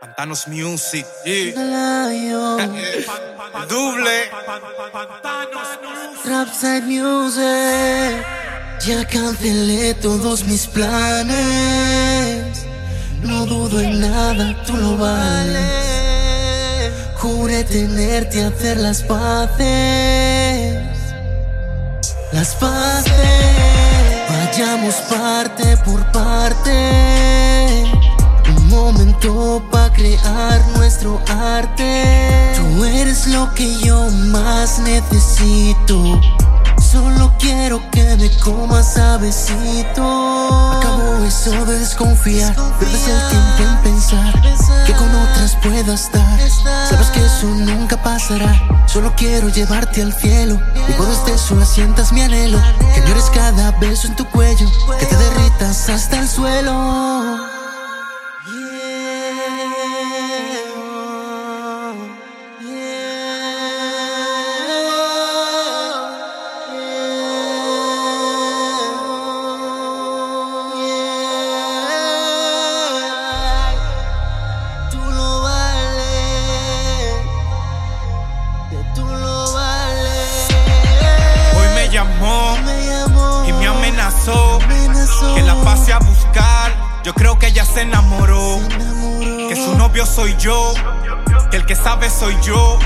Pantanos Music, yeah. El Doble. Rapside Music. Ya cancelé todos mis planes. No dudo en nada, tú lo vales. Juré tenerte a hacer las paces. Las paces. Vayamos parte por parte. Un momento para crear nuestro arte. Tú eres lo que yo más necesito. Solo quiero que me comas besito Acabo eso de desconfiar. Pierdes el tiempo en pensar que con otras puedo estar. Sabes que eso nunca pasará. Solo quiero llevarte al cielo. Y cuando estés sola sientas mi anhelo. Que llores cada beso en tu cuello. Que te derritas hasta el suelo. Tú me llamó Me llamó, y me amenazó amenazó, que la pase a buscar. Yo creo que ella se enamoró. me enamoró. Que su novio soy yo. Que el que sabe soy yo.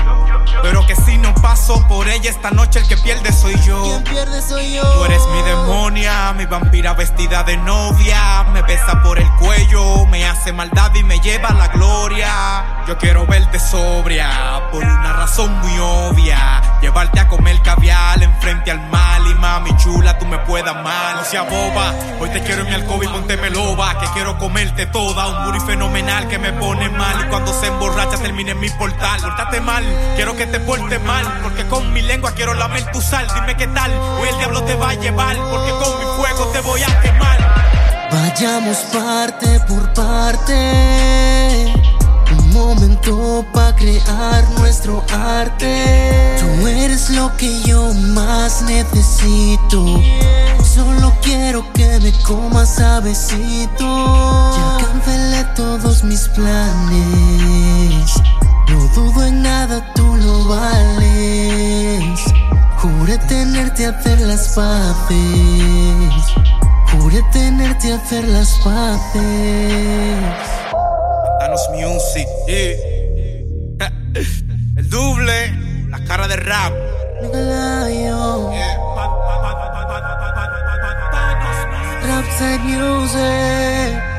Pero que si no paso por ella esta noche, el que pierde soy yo. Quien pierde soy yo. Tú eres mi demonia, mi vampira vestida de novia. Me besa por el cuello, me hace maldad y me lleva a la gloria. Yo quiero verte sobria, por una razón muy obvia. Llevarte a me puedas mal. No seas boba, hoy te quiero en mi alcoba y pónteme loba. Que quiero comerte toda, un booty fenomenal que me pone mal. Y cuando se emborracha, termine en mi portal. Pórtate mal, quiero que te porte mal. Porque con mi lengua quiero lamer tu sal. Dime qué tal, hoy el diablo te va a llevar. Porque con mi fuego te voy a quemar. Vayamos parte por parte. Para crear nuestro arte. Tú eres lo que yo más necesito. Solo quiero que me comas a besito. Ya cancelé todos mis planes. No dudo en nada, tú lo vales. Juré tenerte a hacer las paces. Juré tenerte a hacer las paces. Danos Music, yeah. De rap. Rapside Music.